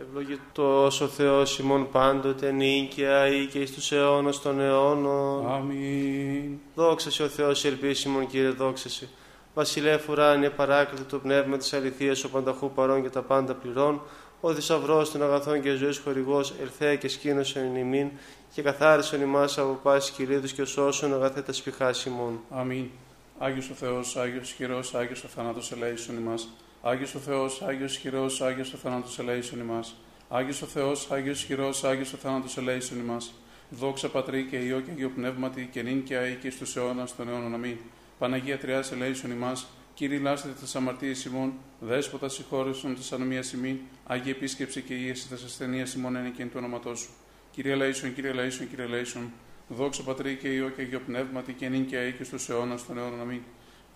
Ευλογητός ο Θεός ημών πάντοτε νίκαια ή και εις τους αιώνας των αιώνων. Αμήν. Δόξα σε ο Θεός ελπίσιμον Κύριε δόξα σε. Βασιλεύ ουράνιε παράκλητο το πνεύμα της αληθείας ο πανταχού παρών και τα πάντα πληρών. Ο θησαυρός των αγαθών και ζωής χορηγός ελθέα και σκήνωσον εν ημίν και καθάρισον ημάς από πάσης κηρύδους και σώσον αγαθέτα σπιχάς ημών. Αμήν. Άγιος ο Θεός, Άγιος χειρός, Άγιος ο θάνατος ελέησον ημάς. Άγιος ο Θεός, Άγιος χειρός, Άγιος ο θάνατος ελέησον ημάς. Άγιος ο Θεός, Άγιος χειρός, Άγιος ο θάνατος ελέησον ημάς. Δόξα Πατρί και Υιό και Αγίο Πνεύματι και νυν και αεί και στους αιώνας των αιώνων. Αμήν. Παναγία Τριάς ελέησον ημάς. Κύριε λάστετε τις αμαρτίες ημών, δέσποτα συγχώρεσον τις ανομίας ημίν, Άγιε επίσκεψη και ίεση της ασθενείας ημών είναι και το όνοματός σου. Κύριε Λέησον, Κύριε Λέησον, Κύριε Λέησον, δόξα Πατρί και Υιό και Αγίο Πνεύματι και νυν και αεί και στους αιώνας των αιώνων. Αμήν.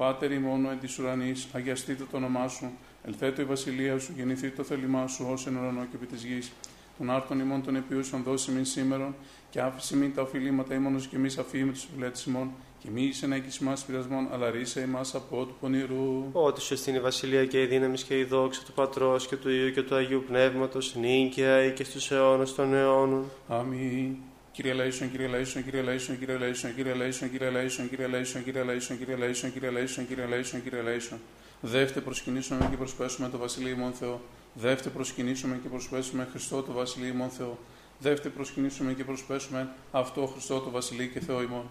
Πάτερ ημών εν της ουρανής, αγιαστείτε το όνομά σου, ελθέτω η βασιλεία σου, γεννηθεί το θέλημά σου ως εν ουρανό και επί της γης. Των άρτων ημών των επιούσεων δώσει μην σήμερον, και άφησε μην τα οφειλήματα ημών και εμεί αφήμη τους φιλέτη ημών, και μη εις ενέκης μας πειρασμών, αλλά ρίσε ημάς από του πονηρού. Ότι σου στην η βασιλεία και η δύναμη και η δόξα του Πατρός και του Υιού και του Αγίου Πνεύματος νίκαια ή και στους αιώνας των αιώνων. Αμήν. Κύριε Λέησον, Κύριε Λέησον, Κύριε Λέησον, Κύριε Λέησον, Κύριε Λέησον, Κύριε Λέησον, Κύριε Λέησον, Κύριε Λέησον, Κύριε Λέησον, Κύριε Λέησον, Κύριε Λέησον, Κύριε Λέησον. Δεύτε προσκυνήσουμε και προσπέσουμε το Βασιλείο ημών Θεό. Δεύτε προσκυνήσουμε και προσπέσουμε Χριστό το Βασιλείο ημών Θεό. Δεύτε προσκυνήσουμε και προσπέσουμε αυτό Χριστό το Βασιλείο και Θεό ημών.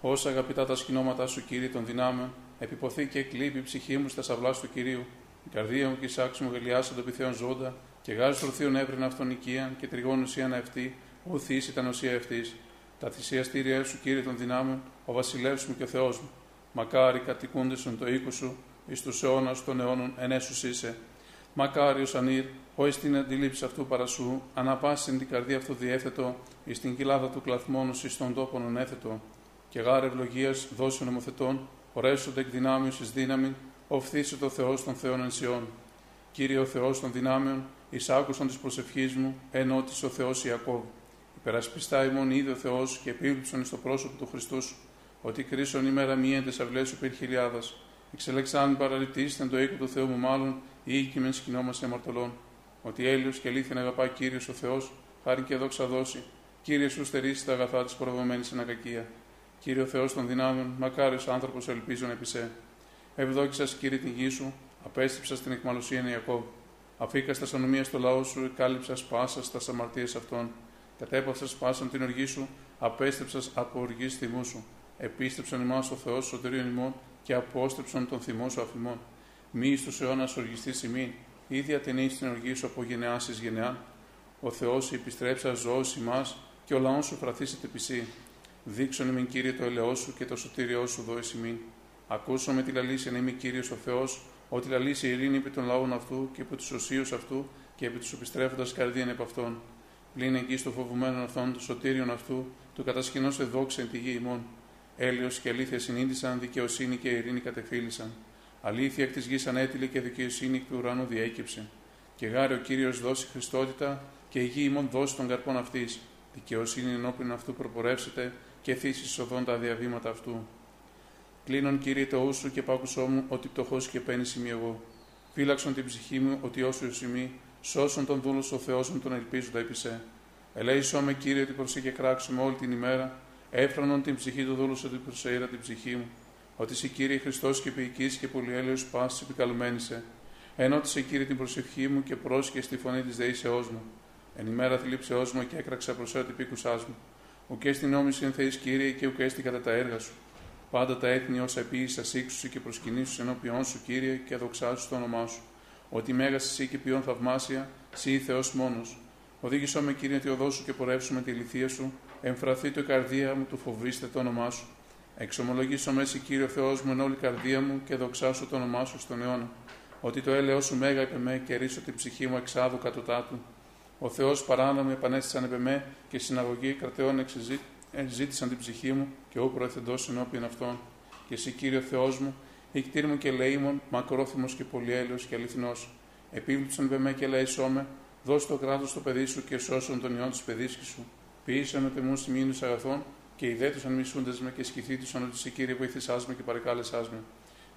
Όσα αγαπητά τα σκηνώματα σου, Κύριε των δυνάμεων, επιποθεί και εκλείπει η ψυχή μου στα σαυλά του Κυρίου. Η καρδία μου και η σάξη μου γελιάσαν το επιθέων ζώντα, και γάζει τροφίων έβριν αυτόν οικίαν και τριγών ουσίαν αυτή, ο Θή ήταν ουσία αυτή. Τα θυσιαστήριά σου, Κύριε των δυνάμεων, ο βασιλεύς μου και ο Θεός μου. Μακάρι κατοικούνται στον το οίκο σου, εις τους αιώνας των αιώνων ενέσου είσαι. Μακάριο ανήρ, ω την αντίληψη αυτού παρασού, αναπάσιν την καρδία αυτού διέθετο, εις την κοιλάδα του κλαθμόνους εις των τόπων ονέθετο. Και γάρε ευλογίας δώσει νομοθετών, ορέσονται εκ δυνάμεως εις δύναμη, οφθήσε το Θεός των Θεών ενσιών. Κύριε ο Θεός των δυνάμεων, εισάκουσαν της προσευχής μου, ενώτησε ο Θεός Ιακώβ. Υπερασπιστά ημών είδε ο Θεός και επίβλεψον στο πρόσωπο του Χριστού σου, ότι κρίσον ημέρα μία εν αυλές σου περί χιλιάδας. Εξελεξάν παραλυτή το οίκο του Θεού μου, μάλλον ή οικημέν σκηνόμαστε αμαρτωλών. Ότι έλειο και αλήθεια να αγαπά κύριος ο Θεός, χάρη και δόξα δώσει. Κύριε σου στερήσει τα αγαθά της προδομένη εν ακακία. Κύριε ο Θεός των δυνάμεων, μακάριο άνθρωπος ελπίζων επί σε. Ευδόκησα, κύριε την γη σου, απέστρεψα στην εκμαλωσία Ιακώβ. Αφήκας στα ανομίας στο λαό σου, κάλυψας σπάσα στα αμαρτίες αυτών. Κατέπαυσα σπάσαν την οργή σου, απέστρεψα από οργή θυμού σου. Επίστρεψαν εμά ο Θεό σωτηρίων ημών και απόστρεψαν τον θυμό σου αφημών. Μη εις τους αιώνας οργιστή ημί, ήδη ατενεί την οργή σου από γενεάς εις γενεά. Ο Θεός επιστρέψα ζώος ημάς και ο λαός σου φραθήσεται πισί. Δείξον με κύριε το ελαιό σου και το σωτήριό σου δω ημίν. Ακούσω με τη λαλήσια να είμαι κύριος ο Θεός, ότι λαλήσει η ειρήνη επί των λαών αυτού και επί τους οσίους αυτού και επί τους επιστρέφοντα καρδίαν επ' αυτών. Πλην εκεί στο φοβουμένο αυτόν, του σωτήριον αυτού, του κατασκηνώ σε δόξα εν τη γη ημών. Έλεος και αλήθεια συνείδησαν, δικαιοσύνη και ειρήνη κατεφίλησαν. Αλήθεια εκ της γης ανέτειλε και δικαιοσύνη εκ του ουρανού διέκυψε. Και γάρε ο κύριος δώσει Χριστότητα και η γη ημών δώσει των καρπών αυτής. Δικαιοσύνη ενώπιν αυτού προπορεύσετε και θύσεις οδόν τα διαβήματα αυτού. Κλείνον κύριε το σου και πάκουσό μου ότι πτωχός και παίρνει είμαι εγώ. Φύλαξον την ψυχή μου ότι όσο σημεί, σώσον τον δούλο ο Θεός μου τον ελπίζοντα επί σε. Ελέησό με κύριε ότι προσήκε κράξουμε όλη την ημέρα, έφρανον την ψυχή του δούλου ότι προσέειρα την ψυχή μου. Ότι σε κύριε Χριστός και ποιητής και πολυέλεο πάσης επικαλουμένη σε. Ενώτησε κύριε την προσευχή μου και πρόσχε στη φωνή της δεήσεώ μου. Εν ημέρα θλίψεώ μου και έκραξα προσέω την πίκουσά μου. Ουκέ στην νόμιση εν θεής κύριε και ουκέστη κατά τα έργα σου. Πάντα τα έθνη όσα επίησα σύξου και προσκυνήσου ενώπιον σου κύριε και αδοξάσου το όνομά σου. Ότι μέγα εσύ και ποιόν θαυμάσια, σύ Θεός μόνος. Οδήγησό με κύριε τη οδό σου και πορεύσουμε τη λυθία σου. Εμφραθεί το η καρδία μου, του φοβήστε το όνομά σου. Εξομολογήσω με εσύ κύριο Θεός μου εν όλη καρδία μου και δοξάσω το όνομά σου στον αιώνα. Ότι το έλεό σου μέγα επ' με και ρίσω την ψυχή μου εξάδου κατωτάτου. Ο Θεός παράνομοι επανέστησαν επ' με και συναγωγή κρατεών ζήτησαν την ψυχή μου και εγώ προέθεντό σε ενώπιον αυτών. Και συ Κύριε ο Θεός μου, οικτίρμων και ελεήμων, μακρόθυμος και πολυέλεος και αληθινός. Επίβλεψον επ' εμέ και ελέησόν με, δος το κράτος σου τω παιδί σου και σώσον τον υιόν της παιδίσκης σου. Ποίησον μετ' εμού σημείον εις αγαθόν και ιδέτωσαν οι μισούντές με και αισχυνθήτωσαν ότι συ Κύριε εβοήθησάς μοι και παρεκάλεσάς με.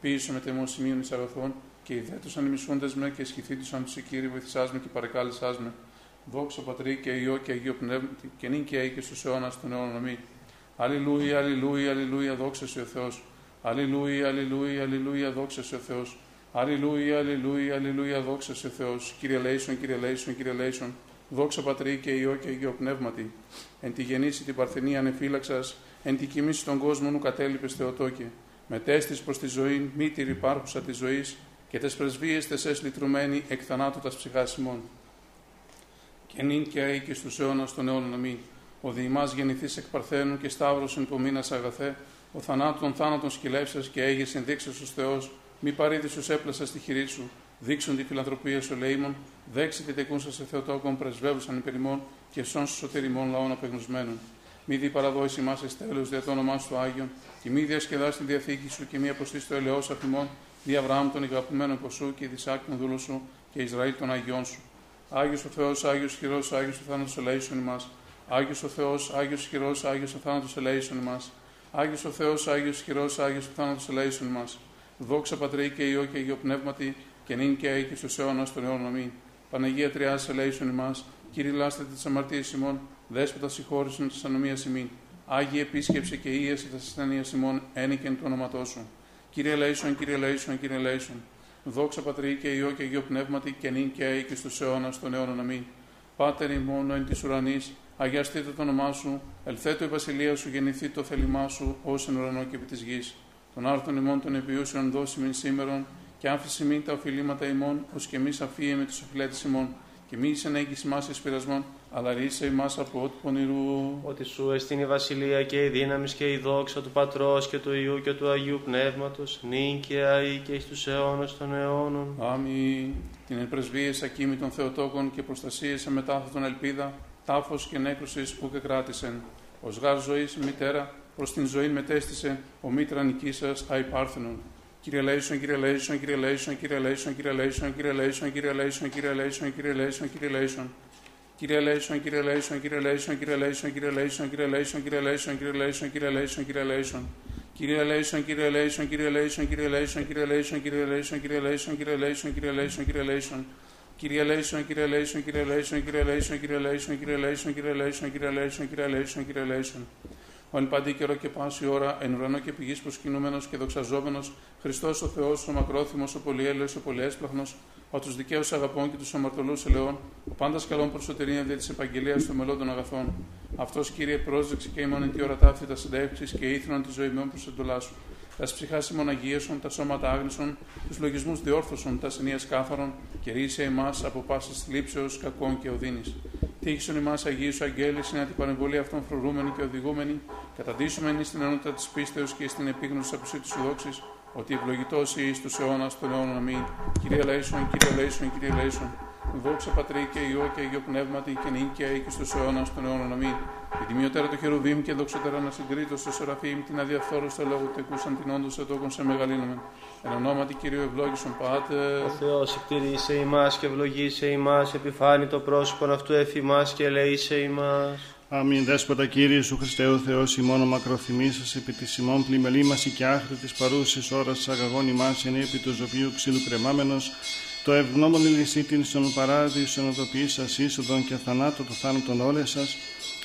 Ποίησον μετ' εμού σημείον εις αγαθόν και ιδέτωσαν οι μισούντές με και αισχυνθήτωσαν ότι συ Κύριε εβοήθησάς μοι και παρεκάλεσάς με. Δόξα Πατρί και Υιό και Αγίο Πνεύματι και νυν και και στους αιώνας των αιώνων αμή. Αλληλούια, αλληλούια, αλληλούια, δόξα σε ο Θεός. Αλληλούια, αλληλούια, αλληλούια, δόξα σε ο Θεός. Αλληλούια, αλληλούια, αλληλούια, δόξα σε ο Θεός. Κύριε Λέισον, Κύριε Λέισον, Κύριε Λέισον. Δόξα Πατρί και Υιό και Αγίο Πνεύματι. Εν τη γεννήση την παρθενή ανεφύλαξας, εν τη κοιμήση των κόσμων ου κατέλειπες Θεοτόκε. Μετέστης προς τη ζωή, μήτηρη υπάρχουσα της ζωής, και τες πρεσβείες τες λυτρωμένη εκ θανάτου τας ψυχάς ημών. Και νυν και αεί και στους αιώνας των αιώνων αμήν. Ο διημάς γεννηθής εκ παρθένου και σταύρος υπομείνας αγαθέ, ο θανάτου των θάνατων σκυλεύσας και έγες ενδείξεως ως Θεός, μη παρήδησους έπλασα στη χειρή σου, δείξουν τη φιλανθρωπία σου λέημον, δέξει τη τεκούσα σε Θεοτόκον πρεσβεύουσαν υπερημών και σών σου σωτηριμών λαών απεγνωσμένων. Μη δι παραδόηση μας εις τέλος δια το όνομά σου Άγιον, και μη διασκεδάσεις τη διαθήκη σου και μη αποστήσει το ελαιός αφημών, δι Αβραάμ τον αγαπημένο ποσού και δισάκ τον δούλο σου και Ισραήλ των Αγιών σου. Άγιος ο Θεός, Άγιος χειρός, Άγιος ο θάνατος ελέησον ημάς. Άγιος ο Θεός, Άγιος χειρός, Άγιος ο θάνατος ελέησον ημάς. Άγιος ο Θεός, Άγιος χειρός, Άγιος ο θάνατος ελέησον ημάς. Δόξα Πατρί και Υιό και Υιό Πνεύματι και νυν και αίκη στους αιώνας των αιώνων αμήν. Παναγία Τριάς ελέησον ημάς. Κύριε λάστε της αμαρτίας ημών, δέσποτα συγχώρησον της ανομίας ημών. Άγιε επίσκεψη και ίαση της ασθενείας ημών, ένικεν του όνοματό σου. Κύριε Λέισον, Κύριε Λέισον, Κύριε Λέισον. Δόξα Πατρί και Υιό και Υιό Πνεύματι και νυν και αίκη στους αιώνας των αιώνων αμήν. Πάτερ ημών εν της ουρανής, αγιαστείτε το όνομά σου, ελθέτω η βασιλεία σου, γεννηθεί το θέλημά σου, ως εν ουρανό και επί της γης. Των άρθρων ημών των επιούσεων δώσει μην σήμερον, και άφηση μην τα οφειλήματα ημών, ως και εμεί αφίε με τους οφειλέτες ημών, και μη εισενέγκης ημάς εις πειρασμόν, αλλά ρύσαι ημάς από του πονηρού. Ότι σου εστίν η βασιλεία και η δύναμη και η δόξα του Πατρός και του Υιού και του Αγίου Πνεύματος, νυν και αεί και εις τους αιώνας των αιώνων. Αμήν. Την εν πρεσβείαις ακοίμητον Θεοτόκον και προστασίαις αμετάθετον ελπίδα, τάφος και νέκρωσις ουκ εκράτησεν. Ως γαρ ζωής μητέρα, προς την ζωή μετέστησεν, ο μήτραν οικήσας αειπάρθενον. Κύριε ελέησον, Κύριε Λέισον, Κύριε Λέισον, Κύριε Λέισον, Κύριε Λέισον, Κύριε Λέισον, Κύριε Λέισον, Κύριε Λέισον, Κύριε Λέισον, Κύριε Λέισον. Κύριε ελέησον, Κύριε Λέισον, Κύριε Λέισον, Κύριε Λέισον, Κύριε Λέισον, Κύριε Λέισον, Κύριε Λέισον, Κύριε Λέισον, Κύριε Λέισον, Κύριε Λέισον. Κύριε Λέισον, Κύριε Λέισον, Κύριε Λέισον, Κύριε Λέισον, Κύριε Λέισον, Κύριε Λέισον, Κύριε Λέισον, Κύριε Λέισον, Κύριε Λέισον, Κύριε Λέισον. Κύριε Λέισον, Κύριε Λέισον, Κύριε Λέισον, Κύριε Λέισον, Κύριε Λέισον, Κύριε Λέισον, Κύριε Λέισον, Κύριε Λέισον, Κύριε Λέισον, Κύριε Λέισον. Ο εν παντί καιρώ και πάση ώρα, εν ουρανώ και επί γης προσκυνούμενος και δοξαζόμενος, Χριστός ο Θεός, ο μακρόθυμος, ο πολυέλεος, ο πολυεύσπλαχνος, ο τους δικαίους αγαπών και τους αμαρτωλούς ελαιών, ο πάντας καλών προ σωτηρία δια της επαγγελίας των μελών των αγαθών. Αυτός, κύριε, πρόσδεξη και ημών εν τη ώρα ταύτη τα συντεύξεις και ήθρον της ζωή μου προς εντολάς σου. Τα ψυχά ημών αγίεσον, τα σώματα άγνησον, τους λογισμούς διόρθωσον, τα συνεία κάθαρον και ρίσε εμάς από πάσης θλίψεως κακών και οδύνης. Τύχησον ημάς Αγίους Αγγέλης, είναι την παρεμβολή αυτών φρουρούμενη και οδηγούμενη, καταντήσομενη στην ενότητα της πίστεως και στην επίγνωση της της δόξη, ότι ευλογητός ή στου αιώνας των αιώνων αμήν. Κύριε Λέισον, Κύριε Λέισον, Κύριε Λέισον. Δόξα Πατρί και Υιό και Υιό Πνεύματι και νίκαια και στους αιώνας των αιώνων αμήν. Η τιμιωτέρα του Χερουβίμ και δοξωτέρα να συγκρίτω στο Σεραφείμ την αδιαφθόρωστα λόγω τεκούσαν την όντως ετόκον σε μεγαλύνομεν. Εν ονόματι Κυρίου ευλόγησον Πάτε. Ο Θεός εκτηρήσε ημάς και ευλογήσε ημάς, επιφάνει το πρόσωπο αυτού εφημάς και ελεήσε ημάς. Αμήν δέσποτα Κύριε σου Χριστέ ο Θεός ημών μακροθυμίσας επί της ημών πλημελή μας και άχρη της παρούσης ώρας αγαγών ημάς εν επί του ζωπίου ξύλου κρεμάμενος το ευγνώμων ηλυσίτην στον παράδεισον οδοποιήσας είσοδον και θανάτω το θάνατον όλες σας,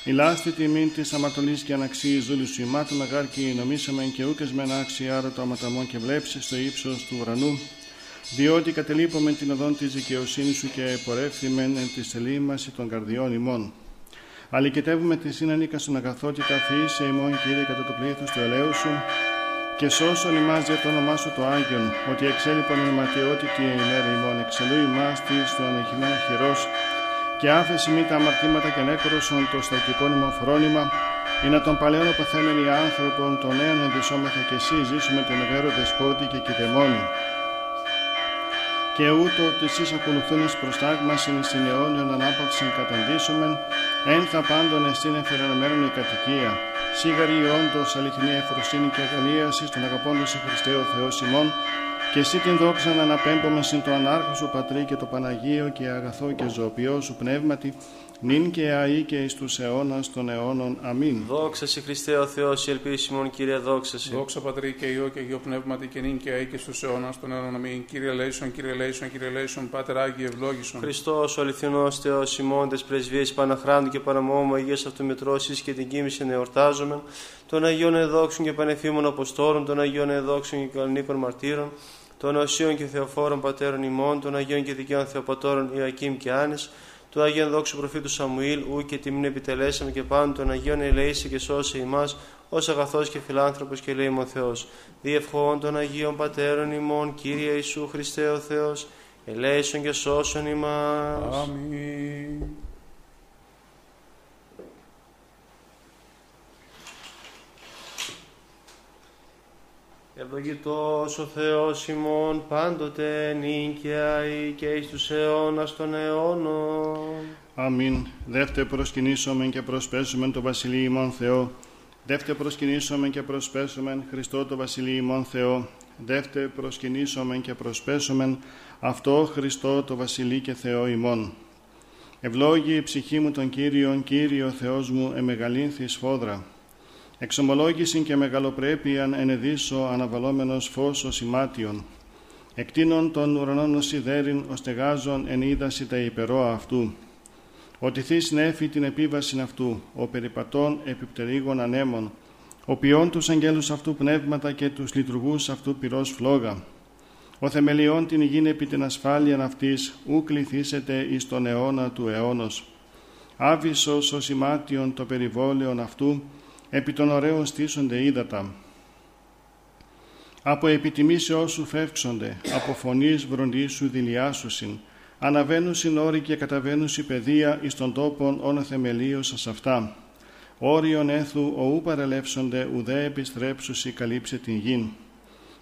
η λάστη τιμήν της αματολής και αναξίη ζούλης σου ημάτων αγάρ και νομίσαμεν και ούκες μεν άρα το αματαμόν και βλέψεις στο ύψος του ουρανού, διότι κατελείπομεν την οδόν της δικαιοσύνης σου και πορεύθυμεν εν της σελήμαση των καρδιών ημών. Αλικετεύουμε τη σύνανικα στον αγαθότητα σε ημών Κύριε κατά το πλήθος του ελαίου σου, και σώσον ημάς για το όνομά σου το Άγιον, ότι εξέλιπον η ματιότητα η ημέρα ημών, εξελού ημάς της στο ανεχημένο χειρός, και άφεση μη τα αμαρτήματα και νέκροσον το σταϊκικό φρόνημα, ή να τον παλαιόν παθέμενοι άνθρωπον, τον νέον ενδυσόμεθα και εσύ ζήσουμε τον ευέρο δεσπότη και κυδεμόνι. Και ούτω ότι εσείς ακολουθούν εις προστάγμασιν στην αιώνιον ανάπαυσιν καταντήσομεν, εν θα πάντων εστίν εφερενομένων η κατοικία, Σίγαρη όντως αληθινή εφροσύνη και αγαλίαση των αγαπώντων σε Χριστέ ο Θεός ημών και εσύ την δόξα να αναπέμπουμε συν το ανάρχο σου Πατρί και το Παναγίο και αγαθό και ζωοποιό σου πνεύματι, νυν και αή και εις τους αιώνας των αιώνων. Αμήν. Δόξα σε Χριστέ ο Θεός, η ελπίσιμον Κύριε, δόξα σε. Δόξα Πατρί και Υιό και Αγίο Πνεύματι και νυν και αή και στους αιώνας των αιώνων. Αμήν. Κύριε Λέησον, Κύριε Λέησον, Κύριε Λέησον, Πάτερ Άγιε ευλόγησον. Χριστός ο αληθινός Θεός, ημώντες πρεσβείες Παναχράντου και Παναμόμου Αγίας Αυτομετρώσεις και την κοίμηση εορτάζομεν, των Αγίων Εδόξων και Πανεφήμων Αποστόλων, των Αγίων Εδόξων και Καλνίκων Μαρτύρων, των Οσίων και Θεοφόρων Πατέρων ημών, των Αγίων και Δικαίων Θεοπατώρων Ιακήμ και Άνης, του Αγίων Δόξου Προφήτου Σαμουήλ, ου και τιμήν επιτελέσαμε και πάνω των Αγίων ελεήσει και σώσε ημάς, ως αγαθός και φιλάνθρωπος και λέει ο Θεός. Διευχών των Αγίων Πατέρων ημών, Κύριε Ιησού Χριστέ ο Θεός, ελέησον και σώσον ημάς. Αμήν. Ευλογητός ο Θεός ημών πάντοτε νίκαια ή και εις τους αιώνας των αιώνων. Αμήν. Δεύτε προσκυνήσομεν και προσπέσομεν το Βασιλείο ημών Θεό. Δεύτε προσκυνήσομεν και προσπέσομεν Χριστό το Βασιλείο ημών Θεό. Δεύτε προσκυνήσομεν και προσπέσομεν αυτό Χριστό το Βασιλεί και Θεό ημών. Ευλόγη η ψυχή μου τον Κύριον, Κύριο Θεός μου, εμεγαλύνθης σφόδρα. Εξομολόγησιν και μεγαλοπρέπειαν ενεδίσω αναβαλόμενος φως ως ημάτιον. Εκτείνων των ουρανών ως σιδέριν, ως τεγάζων εν είδαση τα υπερόα αυτού. Ότι θείς νέφη την επίβαση αυτού, ο περιπατών επιπτερίγων ανέμων, ο ποιών τους αγγέλους αυτού πνεύματα και τους λειτουργούς αυτού πυρός φλόγα. Ο θεμελιών την υγιήν επί την ασφάλεια αυτής, ου κληθήσετε εις τον αιώνα του αιώνος. Άβυσος ως ημάτιον το περιβόλαιον αυτού, επί των ωραίων στήσονται ύδατα. Από επιτιμήσεώς σου φεύξονται, από φωνής βροντίσου δηλιάσουσιν, αναβαίνουσιν όροι και καταβαίνουσι παιδεία εις των τόπων όν θεμελίωσας αυτά. Όριον έθου οού παρελεύσονται ουδέ επιστρέψουσι καλύψε την γην.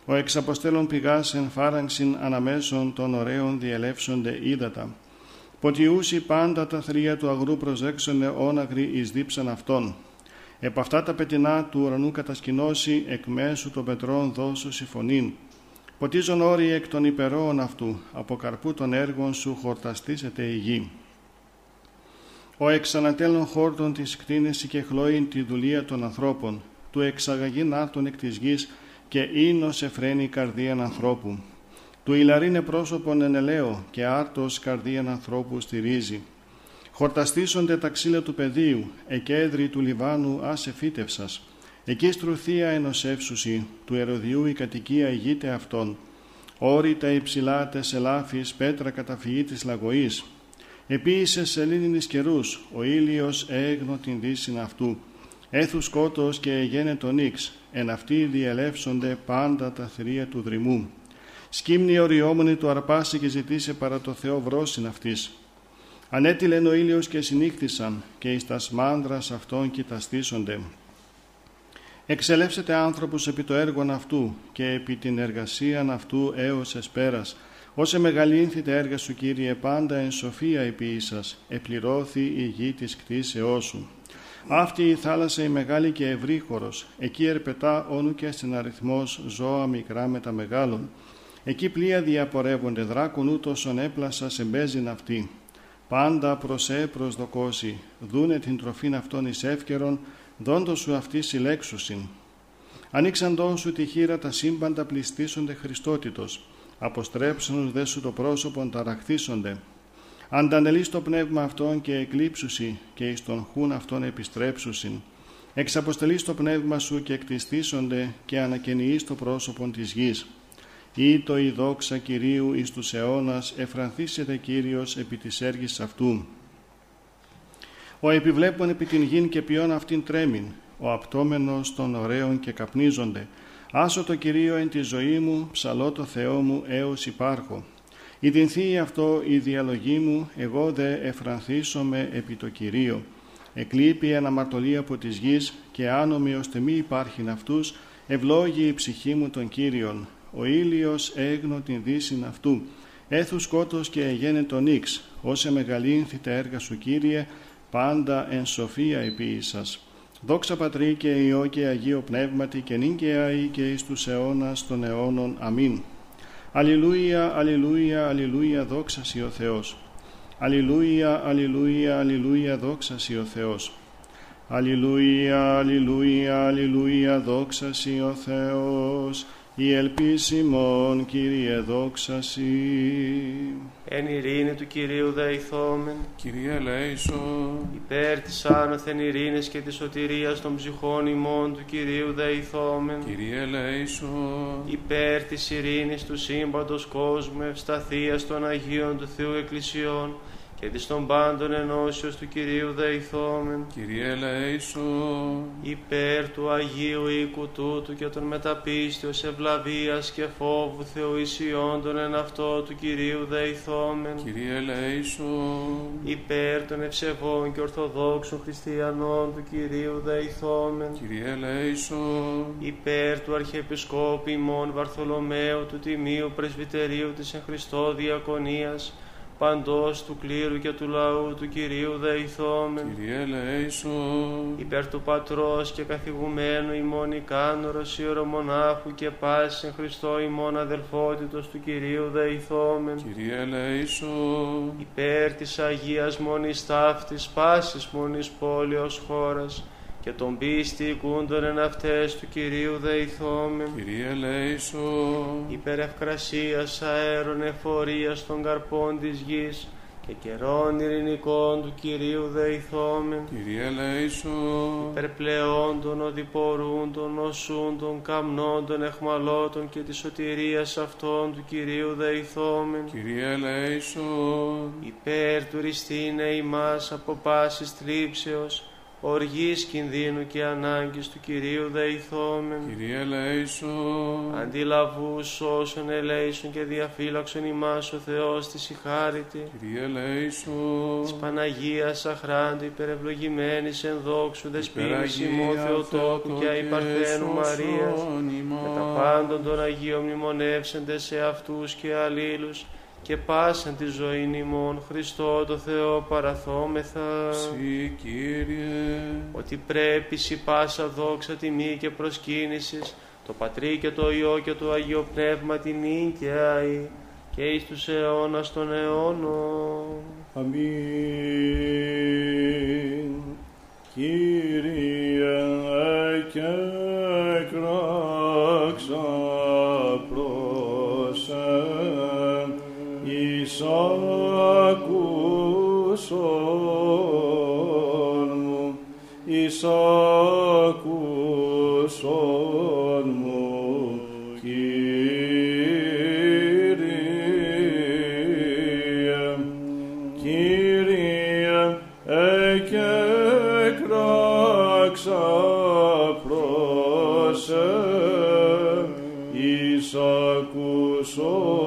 Ο εξαποστέλων πηγάς εν φάραγξιν αναμέσων των ωραίων διελεύσονται ύδατα. Ποτιούσι πάντα τα θρία του αγρού προσέξονται όναγροι εις δίψαν αυτών. Επ' αυτά τα πετεινά του ουρανού κατασκηνώσει εκ μέσου των πετρών δώσου συμφωνήν. Ποτίζον όροι εκ των υπερόων αυτού, από καρπού των έργων σου χορταστήσεται η γη. Ο εξανατέλων χόρτων της κτίνεση και χλώην τη δουλεία των ανθρώπων, του εξαγαγήν άρτων εκ της γης και ίνος εφραίνει καρδίαν ανθρώπου. Του ηλαρίνε πρόσωπον ενελαίο και άρτος καρδίαν ανθρώπου στηρίζει. Χορταστήσονται τα ξύλα του πεδίου, εκέδρη του Λιβάνου άσε φύτευσας. Εκεί στρουθία ενωσεύσουσι, του ερωδιού η κατοικία ηγείται αυτών. Όρη τα υψηλά τεσελάφης, πέτρα καταφυγή της λαγωής. Επίησε σελήνινης καιρούς, ο ήλιος έγνο την δύσιν αυτού. Έθους σκότος και εγένε τον ίξ, εν αυτοί διελεύσονται πάντα τα θηρία του δρυμού. Σκύμνη οριόμονη του αρπάσει και ζητήσε παρά το Θεό βρόσιν αυτής. Ανέτειλεν ο ήλιος και συνήχθησαν και εις τας μάνδρας αυτών κοιταστήσονται. Εξελεύσετε άνθρωπος επί το έργον αυτού και επί την εργασίαν αυτού έως εσπέρας. Όσε μεγαλύνθητε έργα σου Κύριε πάντα εν σοφία επί σας, επληρώθη η γη της κτήσεώς σου. Αυτή η θάλασσα η μεγάλη και ευρύχωρος, εκεί ερπετά όνου και στην αριθμός ζώα μικρά με τα μεγάλων. Εκεί πλοία διαπορεύονται δράκων ούτως έπλασα σε μπέζιν αυτή πάντα προς ε προσδοκώσει, δούνε την τροφήν αυτών εις εύκαιρον, δόντος σου αυτή συλλέξουσιν. Ανοίξαντό σου τη χείρα τα σύμπαντα πληστήσονται Χριστότητος, αποστρέψουν δε σου το πρόσωπον ταραχθήσονται. Αντανελείς το πνεύμα αυτών και εκλείψουσι και εις τον χούν αυτών επιστρέψουσιν. Εξαποστελείς το πνεύμα σου και εκτιστήσονται και ανακαινιείς το πρόσωπον της γης ή το η δόξα Κυρίου εις τους αιώνας εφρανθήσεται Κύριος επί της έργης αυτού. Ο επιβλέπων επί την γην και ποιόν αυτήν τρέμην, ο απτόμενος των ωραίων και καπνίζονται. Άσο το Κυρίο εν τη ζωή μου, ψαλώ το Θεό μου έως υπάρχω. Ιδινθεί αυτό η διαλογή μου, εγώ δε εφρανθήσομαι επί το Κυρίο. Εκλείπει αναμαρτωλή από της γης και άνομοι ώστε μη υπάρχειν αυτούς, ευλόγει η ψυχή μου των Κύριων ο ήλιος έγνω την δύση αυτού. Έθου σκότος και εγένε τον ίξ, όσε μεγαλύνθη τα έργα σου Κύριε, πάντα εν σοφία επίησας. Δόξα Πατρί και Υιό και Αγίο Πνεύματι και νυν και αή και εις τους αιώνας των αιώνων. Αμήν. Αλληλούια, αλληλούια, αλληλούια, δόξα ο Θεός. Αλληλούια, αλληλούια, αλληλούια, δόξα ο Θεός. Αλληλούια, αλληλούια, αλληλούια, δόξα ο Θεός. Η ελπίσιμον, Κύριε, δόξα Εν ειρήνη του Κυρίου δεηθόμεν. Κύριε ελέησον. Υπέρ της άνωθεν ειρήνης και της σωτηρίας των ψυχών ημών του Κυρίου δεηθόμεν. Κύριε ελέησον. Υπέρ της ειρήνης του σύμπαντος κόσμου ευσταθίας των Αγίων του Θεού Εκκλησιών και της των πάντων ενώσεως του Κυρίου δεηθόμεν. Κύριε ελέησον. Υπέρ του Αγίου οίκου τούτου και των μεταπίστεως ευλαβίας και φόβου Θεού ισιόντων εν αυτό του Κυρίου δεηθόμεν. Κύριε ελέησον. Υπέρ των ευσεβών και ορθοδόξων χριστιανών του Κυρίου δεηθόμεν. Κύριε ελέησον. Υπέρ του Αρχιεπισκόπη ημών Βαρθολομαίου του Τιμίου Πρεσβυτερίου της εν Χριστώ Διακονίας παντός του κλήρου και του λαού του Κυρίου δεηθόμεν. Κύριε ελέησον. Υπέρ του Πατρός και καθηγουμένου ημών ικάνωρος ιερομονάχου και πάσης εν Χριστώ ημών αδελφότητος του Κυρίου δεηθόμεν. Κύριε ελέησον. Υπέρ της Αγίας Μονής Ταύτης πάσης Μονής Πόλεως χώρας και τον πίστη οικούντων εν αυτές του Κυρίου δεηθόμεν. Κύριε ελέησον. Υπέρ ευκρασίας αέρων εφορίας των καρπών της γης και καιρών ειρηνικών του Κυρίου δεηθόμεν. Κύριε ελέησον. Υπέρ πλεόντων, οδηπορούντων, οσούντων, καμνόντων, εχμαλώτων και της σωτηρίας αυτών του Κυρίου δεηθόμεν. Κύριε ελέησον. Υπέρ του ριστήνε ημάς από πάσης θλίψεως, οργής κινδύνου και ανάγκης του Κυρίου δεηθόμεν. Κύριε ελέησον. Αντιλαβούς όσων ελέησον και διαφύλαξον ημάς ο Θεός της η χάριτη. Κύριε ελέησον. Της Παναγίας αχράντου υπερευλογημένης εν δόξου δεσπίνης Υπεραγία ημών Θεοτόκου και Θεοτόκε αϊπαρθένου Μαρίας. σώσον Με ημάς. τα πάντων των Αγίων μνημονεύσεντε σε αυτούς και αλλήλους και πάσαν τη ζωή ημών Χριστό το Θεό παραθόμεθα. Συ, Κύριε. ότι πρέπει σι πάσα δόξα τιμή και προσκύνησης το Πατρί και το Υιό και το Αγίο Πνεύμα την νίκαια και εις τους αιώνας των αιώνων. Αμήν. Κύριε και κράξα ακούσον μου, εις ακούσον μου, Κύριε. Κύριε, εκράξα προσε εις ακούσον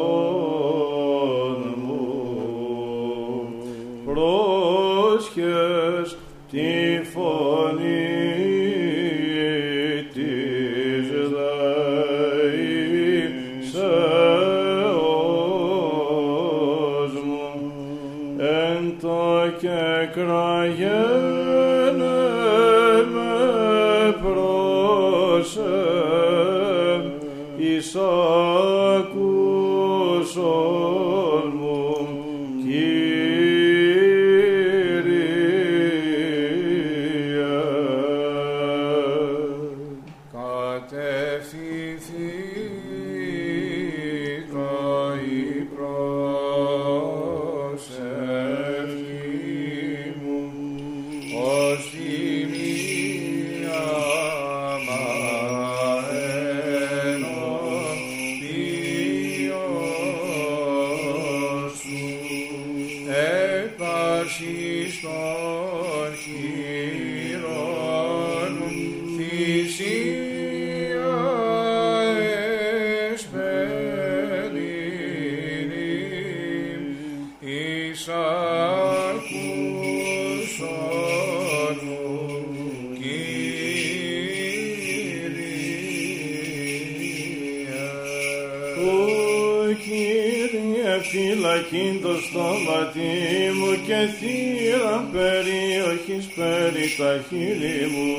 Κύριε φυλακήν το στόματι μου και θύρα περιοχής περί τα χείλη μου.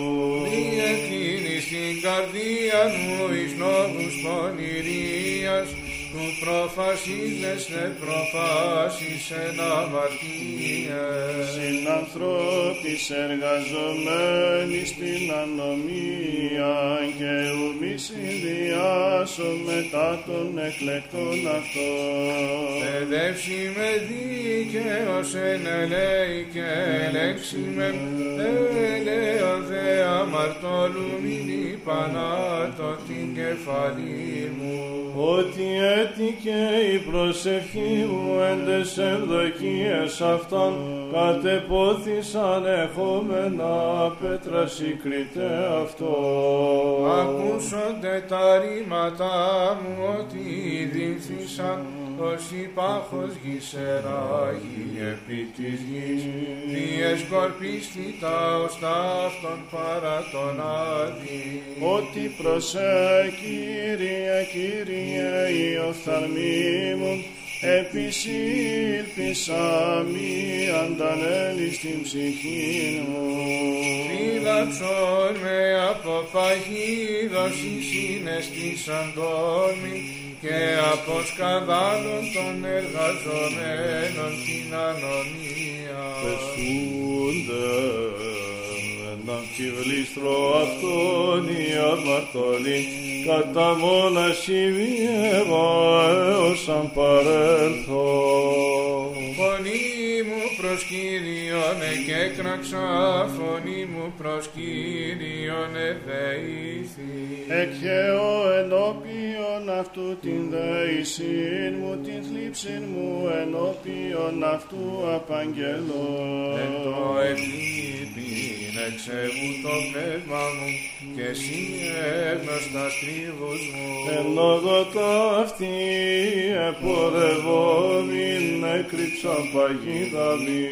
Διακίνη στην καρδία μου εις νόμους πονηρίας, του προφασίλες τε προφάσεις εν αμαρτίες. Συνανθρώπης εργαζομένοι στην ανομία και ου μη συνδυάσω μετά των εκλεκτών αυτών. Παιδεύσει με δίκαιος εν ελέη και ελέξει με ελέο δε αμαρτώλου μην υπανάτω την κεφαλή μου. Ότι έτυχε η προσευχή μου εν τες ευδοκίες αυτών κατεπόθησαν εχόμενα πέτρα συγκριτέ αυτό. Ακούσονται τα ρήματά μου ότι δίνθησαν ως υπάχος γησεράγει επί της γης. Διεσκορπίστη τα ως ταύτον παρά τον άδει. Ότι προσέ Κύριε, Κύριε η οφθαλμή μου επισήλπισα μη αντανέλη στην ψυχή μου. Φύλαξον με από παγίδος η συναισθήσαν τόλμη και από σκανδάλων των εργαζομένων την ανομία. Πεσούνται να κυβλίστρο αυτόν η αμαρτωλή κατά μόνα σημείευα έως αν παρέλθω. Φωνή μου προς Κύριον εκέκραξα, φωνή μου προς Κύριον εδεήθη. Εκχέω ενώπιον αυτού την δέησιν μου, την θλίψην μου ενώπιον αυτού απαγγελώς. Εν το ευλήπιν εξεβού το πνεύμα μου και εσύ έγνωστα στρίβους μου. Εν οδό αυτή επορευόμην έκρυψα παγίδα μη.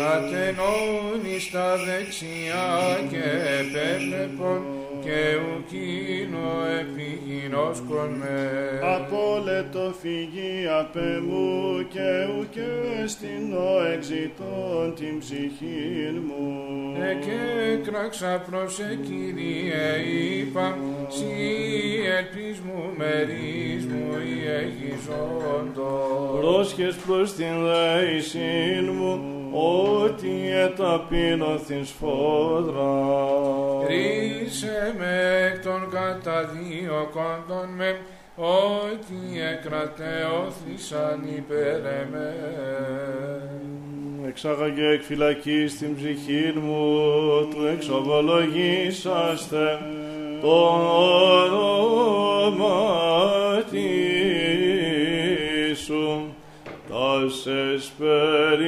Κατενώνεις στα δεξιά και επέβλεπον και ουκίνο επιγεινώσκον με. Απόλετο φυγή απέ μου και ουκέ στην ο εξητών την ψυχήν μου. Εκέκραξα προς ε, Κύριε, είπα, σύ ελπίς μου, μερίς μου, ή εγιζόντο. Πρόσχες προς την δέησήν μου, ότι εταπείνωθην σφόδρα. Ρίσε με εκ των καταδίωκοντων με, ότι εκρατεώθησαν υπέρ εμέ. Εξάγαγε εκ φυλακής την ψυχήν μου, του εξομολογήσαστε το όνομα σου, τας εσπερινάς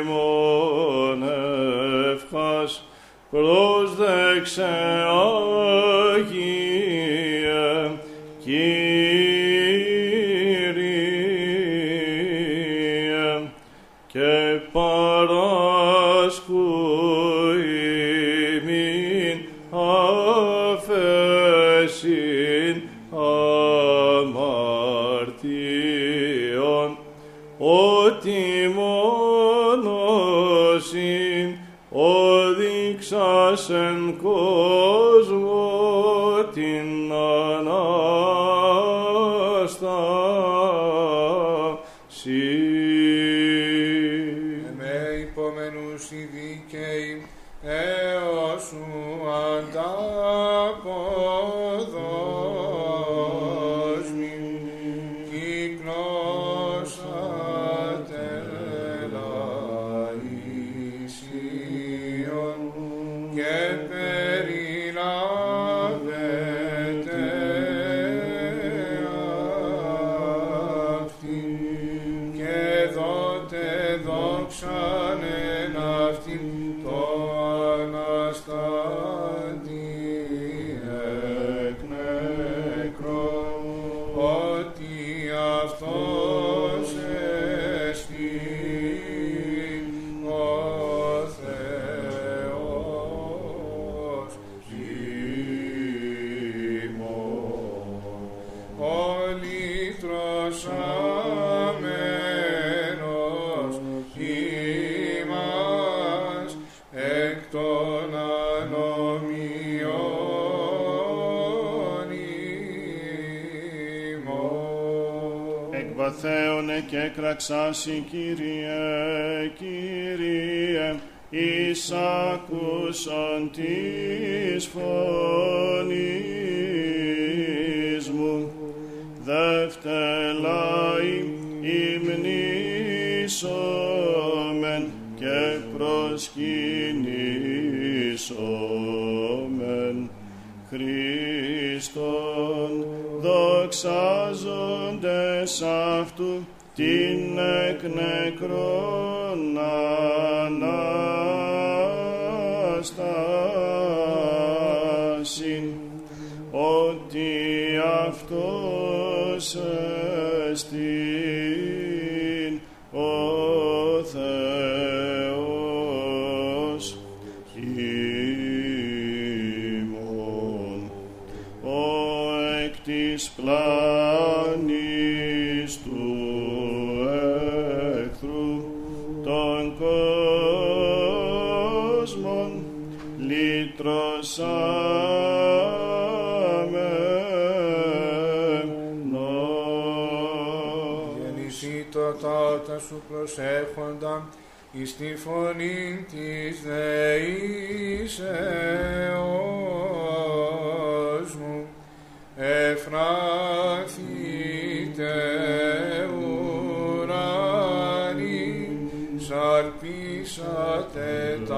ημών ευχάς, πρόσδεξε οδείξας εν κόσμο την Ανάσταση. Και κραξάσι, Κύριε, Κύριε, εις άκουσον της φωνής μου. Δευτελάι υμνήσομεν και προσκυνήσομεν Χριστόν δοξάζοντες αυτού την εκ νεκρών Ανάσταση ότι αυτός προσέχοντα εις τη φωνή της δεήσεώς μου εφράθητε ουρανοί σαρπίσατε τα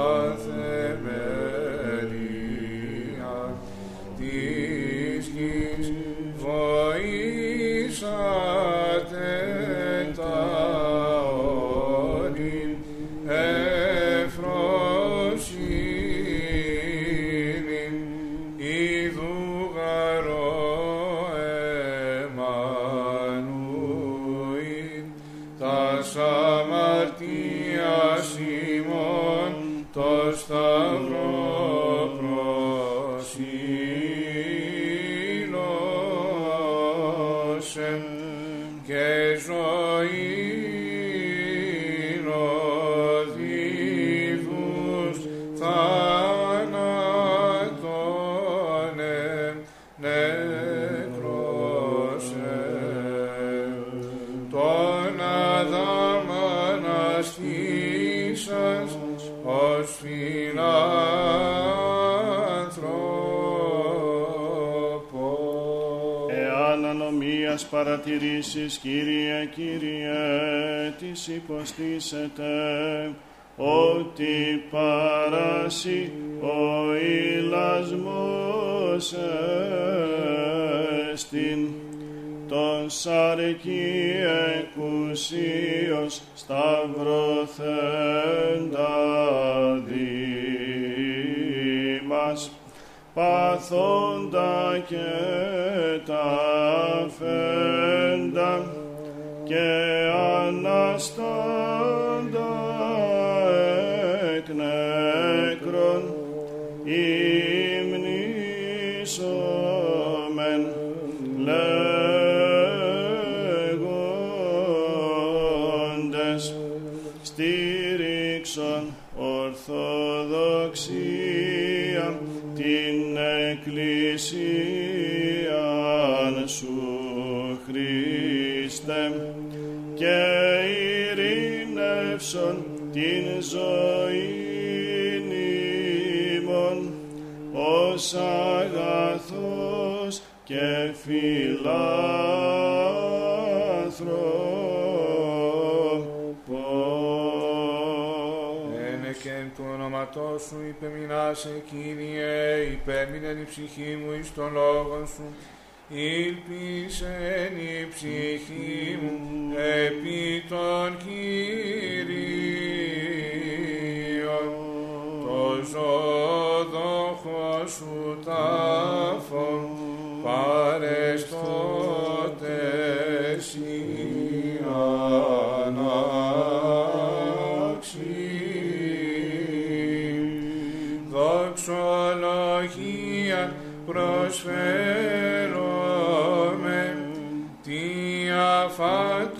παρατηρήσεις, Κύριε, Κύριε, τις υποστήσετε, ότι παράσει ο ηλασμός εστιν, τον σαρκή εκουσίως σταυρωθέντα δήμας, παθόντα και τα faith. Ειρήνευσον την ζωή ημών ως αγαθός και φιλάνθρωπος. Ένε και εν του ονόματός σου υπεμεινάσε Κύριε, υπέμεινεν η ψυχή μου εις των λόγων σου. Ήλπισεν η ψυχή μου επί των Κυρίων. Το ζωδόχο σου τάφον παρεστώτες η ανάξι. Δοξολογία προσφέρομαι Fuck.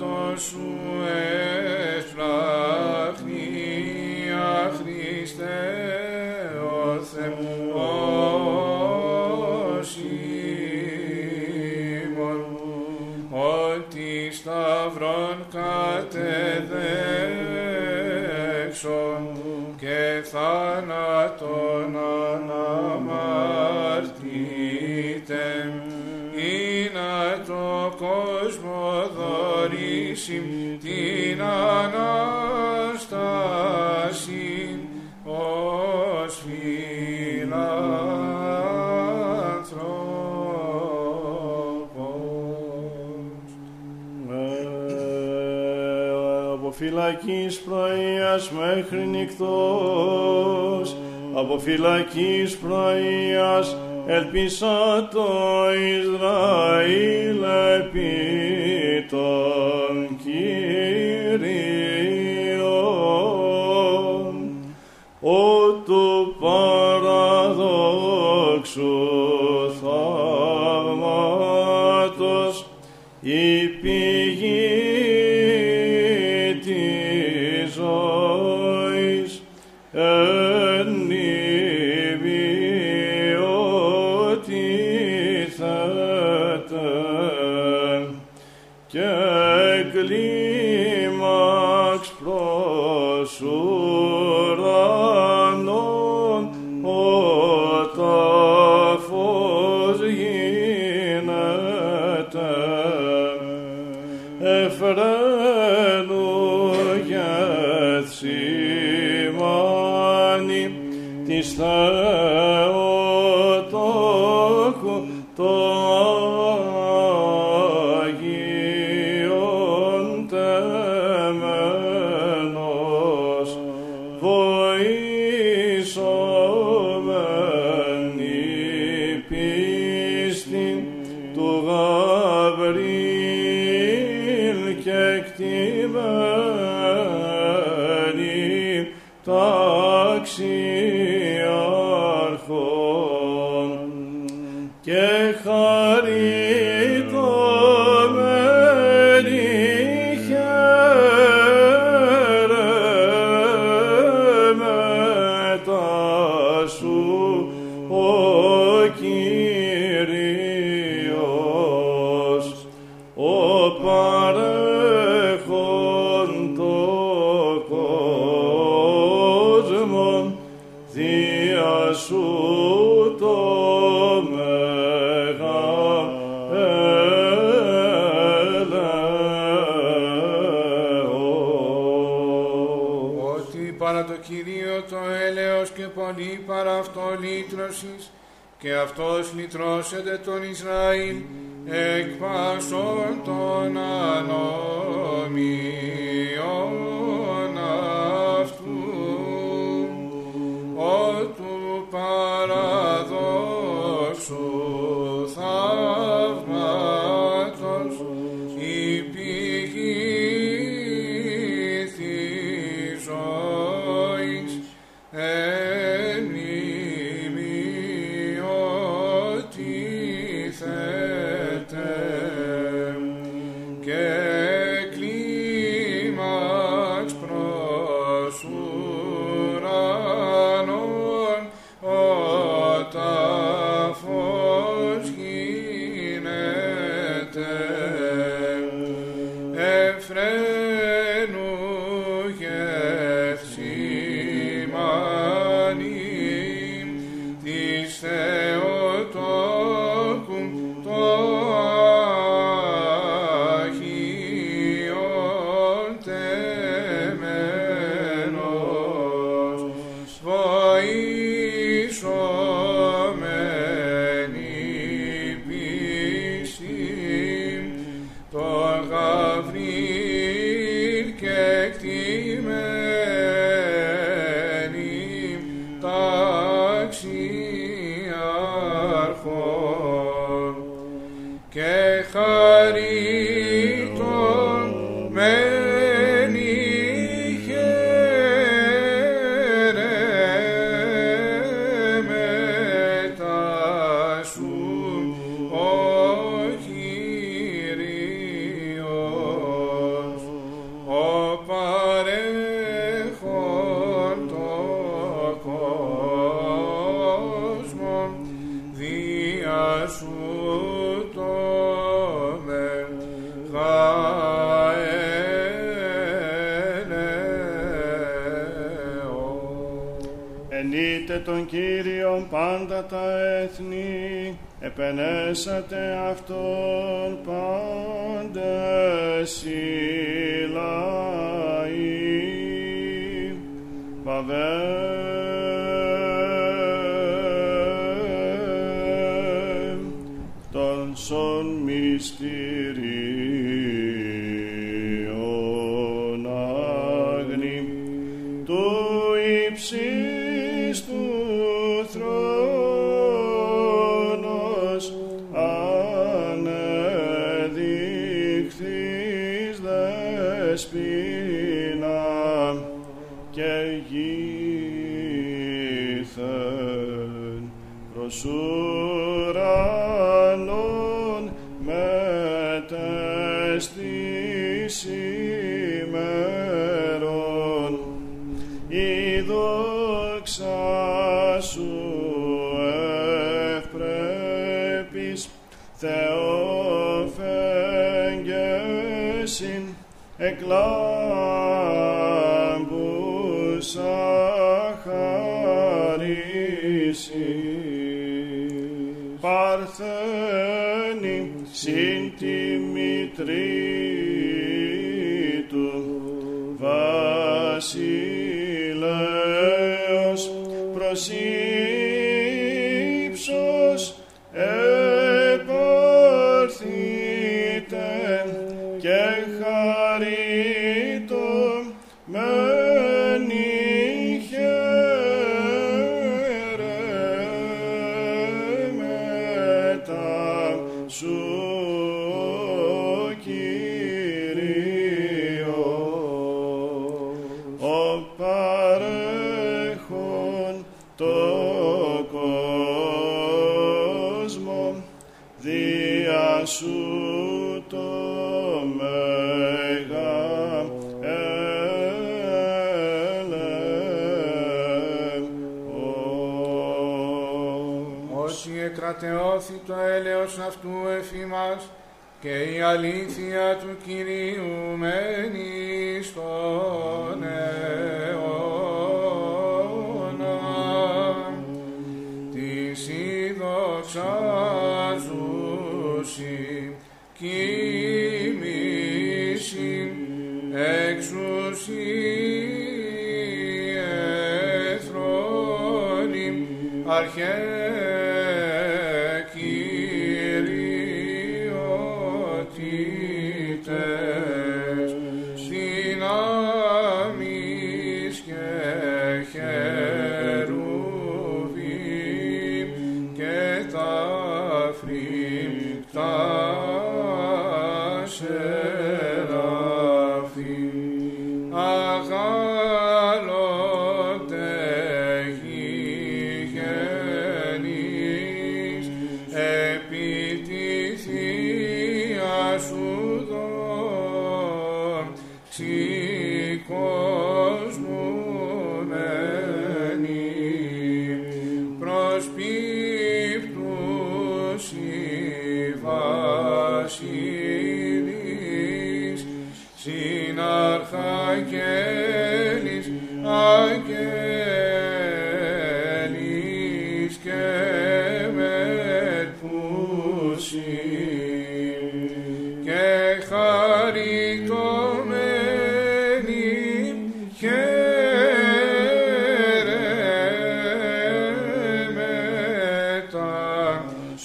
Ε, από φυλακής πρωίας μέχρι νυχτός, από φυλακής πρωίας ελπίσα το Ισραήλ επί Ave, ton son mystic. ανακατεώθη το έλεος αυτού εφήμας και η αλήθεια του Κυρίου μένει στον αιώνα. Της ειδοξάζουσι κοιμήσιν εξουσί εθρόνιμ αρχαί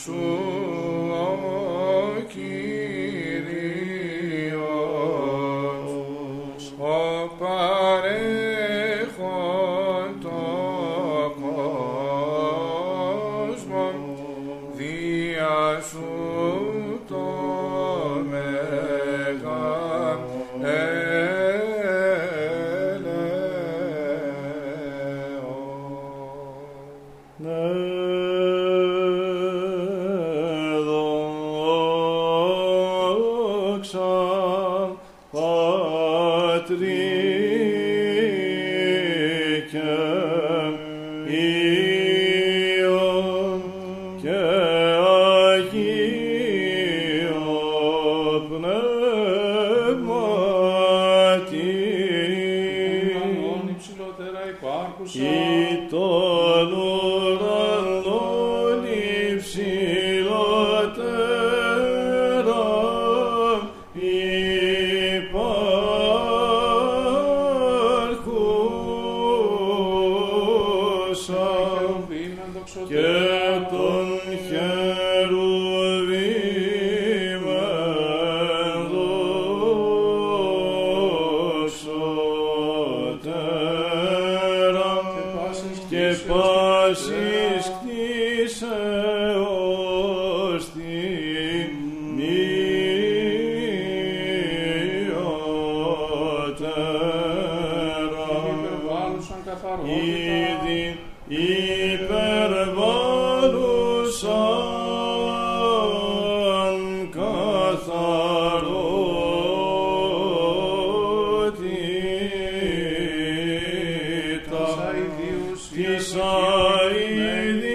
Jesús. Της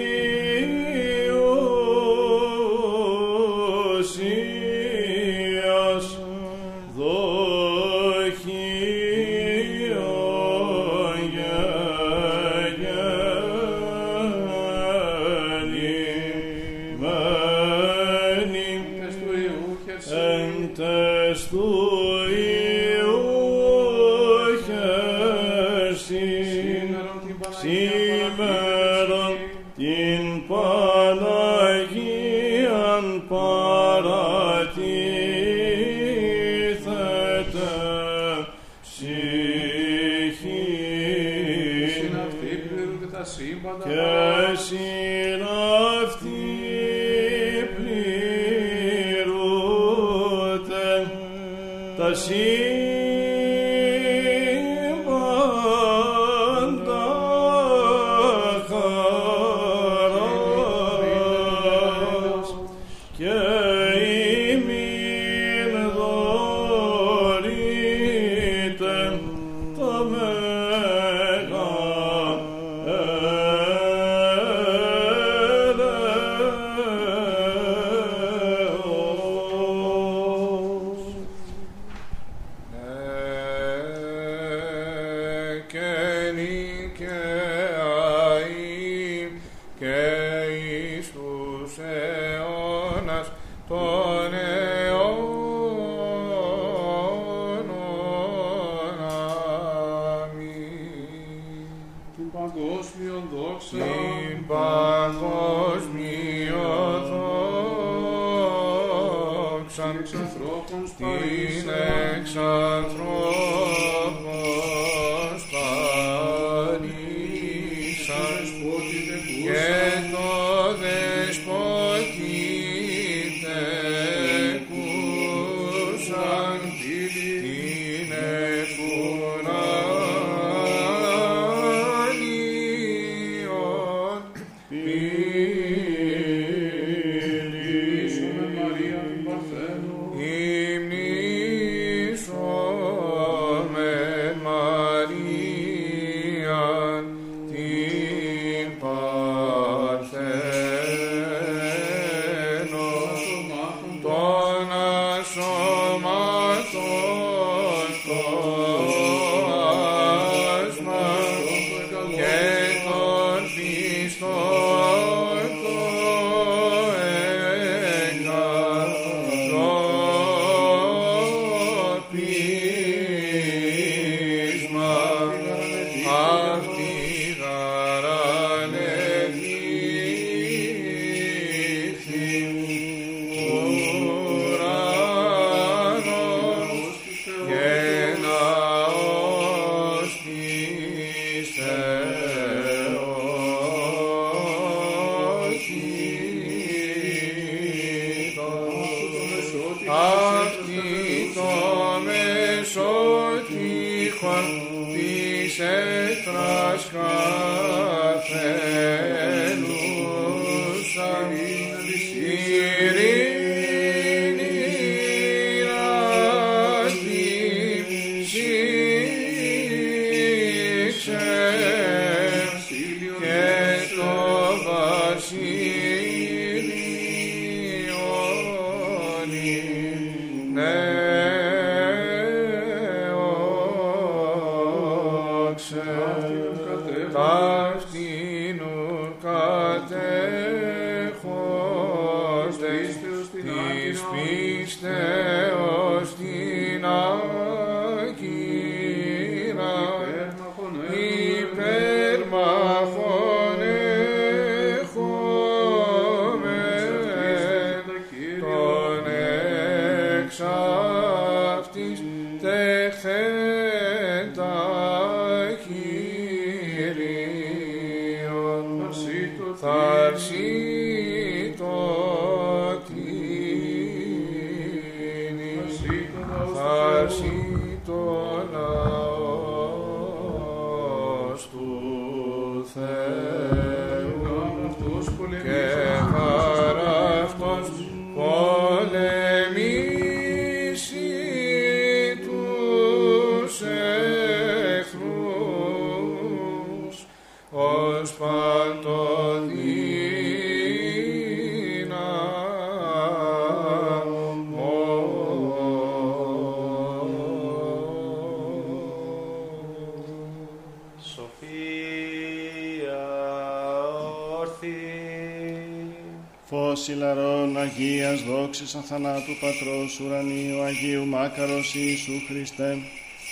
Αγίας δόξης αθανάτου Πατρός ουρανίου Αγίου Μάκαρος Ιησού Χριστέ,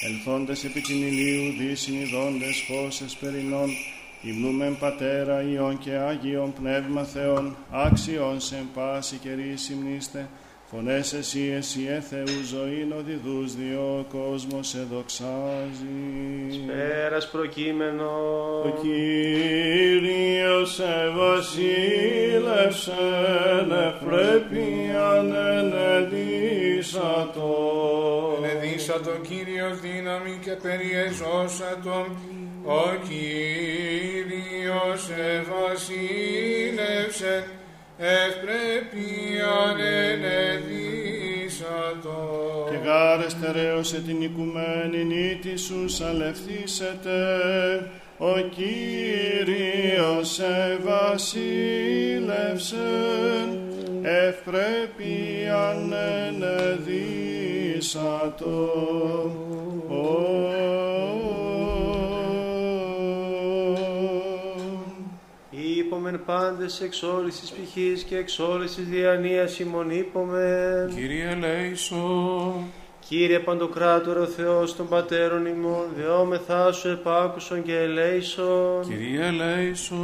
ελθόντες επί την ηλίου δυσυνειδώντες φως εσπερινών, υμνούμεν Πατέρα Υιόν και Άγιον Πνεύμα Θεόν, άξιον σε πάση καιρή συμνήστε, φωνές εσύ εσύ ε Θεού ζωήν οδηδούς διό κόσμος σε δοξάζει. Πέρας προκείμενος. Ο Κύριος ευασίλευσεν ανενεδίσατο. Ενεδίσατο Κύριος δύναμη και περιεζώσατο, ο Κύριος ευασίλευσεν, ευπρέπειαν ενεδίσατο. Και γάρε στερέωσε την οικουμένη νύτη σου σαλευθήσετε. Ο Κύριος ευασίλευσεν, ευπρέπει ανενεδίσατο. Είπομεν πάντες εξ όλης της πηχής και εξ όλης της διανοίας ημών είπομεν. Κύριε Λέησο, Κύριε Παντοκράτορο Θεός των Πατέρων ημών, δεόμεθά σου επάκουσον και ελέησον. Κύριε Λέησο,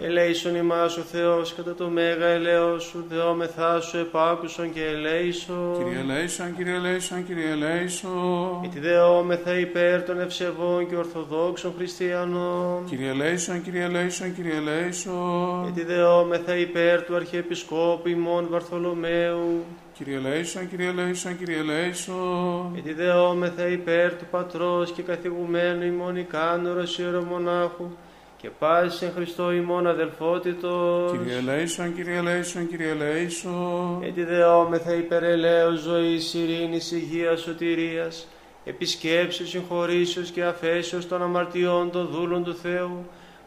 Ελέησον ημάς ο Θεός κατά το μέγα ελέος σου, δεόμεθά σου επάκουσον και ελέησον. Κύριε Λέησον, Κύριε Λέησον, Κύριε Λέησον, Γιατί δεόμεθα υπέρ των ευσεβών και ορθοδόξων χριστιανών. Κύριε Λέησον, Κύριε Λέησον, Κύριε Λέησον, Γιατί δεόμεθα υπέρ του Αρχιεπισκόπου ημών Βαρθολομαίου. Κύριε Λέησον, Κύριε Λέησον, Κύριε Λέησον, Γιατί δεόμεθα υπέρ του Πατρός και καθηγουμένου ημών ικάνωρος ιερομονάχου και πάσης εν Χριστώ ημών αδελφότητος. Κύριε Λέησον, Κύριε Λέησον, Κύριε Λέησον, Γιατί δεόμεθα υπέρ ελέους ζωής, ειρήνης, υγείας, σωτηρίας, επισκέψεως, συγχωρήσεως και αφέσεως των αμαρτιών των δούλων του Θεού,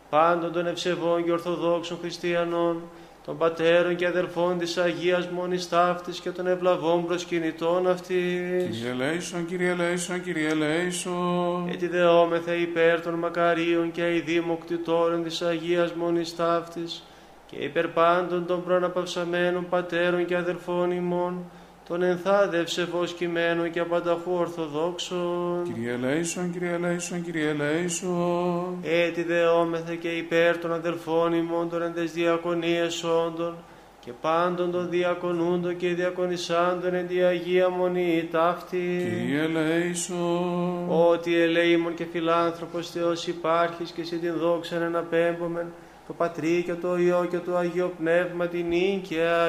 πάντων των ευσεβών και ορθοδόξων χριστιανών, των πατέρων και αδελφών της Αγίας Μόνης Ταύτης και των ευλαβών προσκυνητών αυτής. Κύριε Λέησον, Κύριε Λέησον, Κύριε Λέησον, Έτσι δεόμεθα υπέρ των μακαρίων και αηδήμων κτητόρων της Αγίας Μονής Ταύτης και υπέρ πάντων των προναπαυσαμένων πατέρων και αδελφών ημών, των ενθάδευσε κειμένων και απανταχού ορθοδόξων. Κύριε Λέησον, Κύριε Λέησον, Κύριε Λέησον, Έτσι δεόμεθα και υπέρ των αδελφών ημών των εντες διακονίες όντων και πάντων των διακονούντων και διακονισάντων εν τη Αγία Μονή ταύτη. Κύριε Λέησον, Ότι ελεήμων και φιλάνθρωπος Θεός υπάρχεις και σε την δόξα εναπέμπομεν το Πατρί και το Υιό και το Αγίο Πνεύμα την νίκαια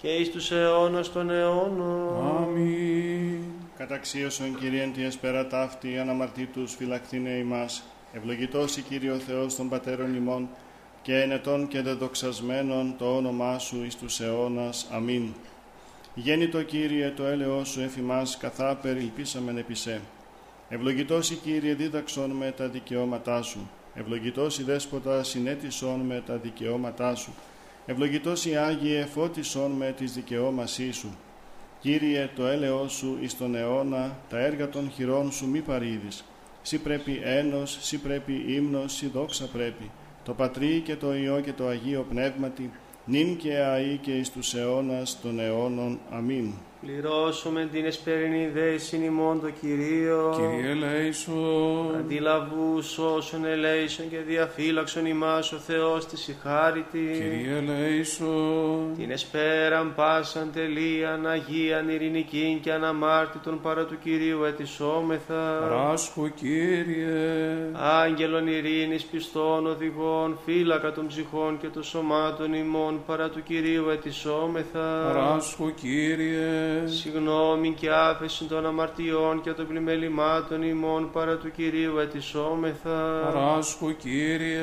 και εις τους αιώνας των αιώνων. Αμήν. Καταξίωσον Κυρίεν τη εσπέρα ταύτη, αναμαρτήτους φυλακτήνε ημάς. Ευλογητός η Κύριο Θεός των Πατέρων ημών, και ενετών και δεδοξασμένων το όνομά Σου εις τους αιώνας. Αμήν. Γέννητο Κύριε το έλεος Σου εφημάς, καθά περιλπίσαμεν επί σε. Ευλογητός η Κύριε δίδαξον με τα δικαιώματά Σου. Ευλογητός η Δέσποτα συνέτησον με τα δικαιώματά Σου. Ευλογητός η Άγιε φώτισον με τις δικαιώμασή Σου. Κύριε, το έλεος Σου εις τον αιώνα, τα έργα των χειρών Σου μη παρήδεις. Σύ πρέπει ένος, σύ πρέπει ύμνος, σύ δόξα πρέπει. Το Πατρί και το Υιό και το Αγίο Πνεύματι, νυν και αεί και εις τους αιώνας των αιώνων. Αμήν. Πληρώσουμε την εσπερινή δέση ημών το Κυρίο. Κύριε ελέησον. Αντιλαβού όσων ελέησον και διαφύλαξον ημάς ο Θεός της η χάριτη. Κύριε ελέησον. Την εσπέραν πάσαν τελείαν Αγίαν ειρηνικήν και αναμάρτητον παρά του Κυρίου ετισόμεθα. Ράσχο Κύριε. Άγγελων ειρήνης πιστών οδηγών, φύλακα των ψυχών και των σωμάτων ημών παρά του Κυρίου ετισόμεθα. Ράσχο Κύριε. Συγγνώμη και άφεση των αμαρτιών και των πλημελημάτων ημών παρά του Κυρίου ετισόμεθα. Ράσχο Κύριε.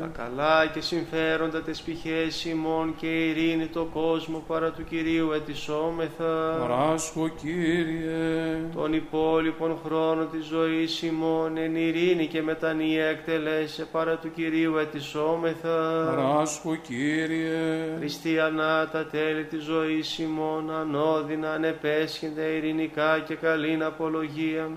Τα καλά και συμφέροντα τες πηχές ημών και ειρήνη το κόσμο παρά του Κυρίου ετισόμεθα. Ράσχο Κύριε. Τον υπόλοιπον χρόνο της ζωής ημών εν ειρήνη και μετανία εκτελέσε παρά του Κυρίου ετισόμεθα. Ράσχο Κύριε. Χριστιανά τα τέλη της ζωής ημών ανώδυνα ανεπέσχυνται ειρηνικά και καλήν απολογία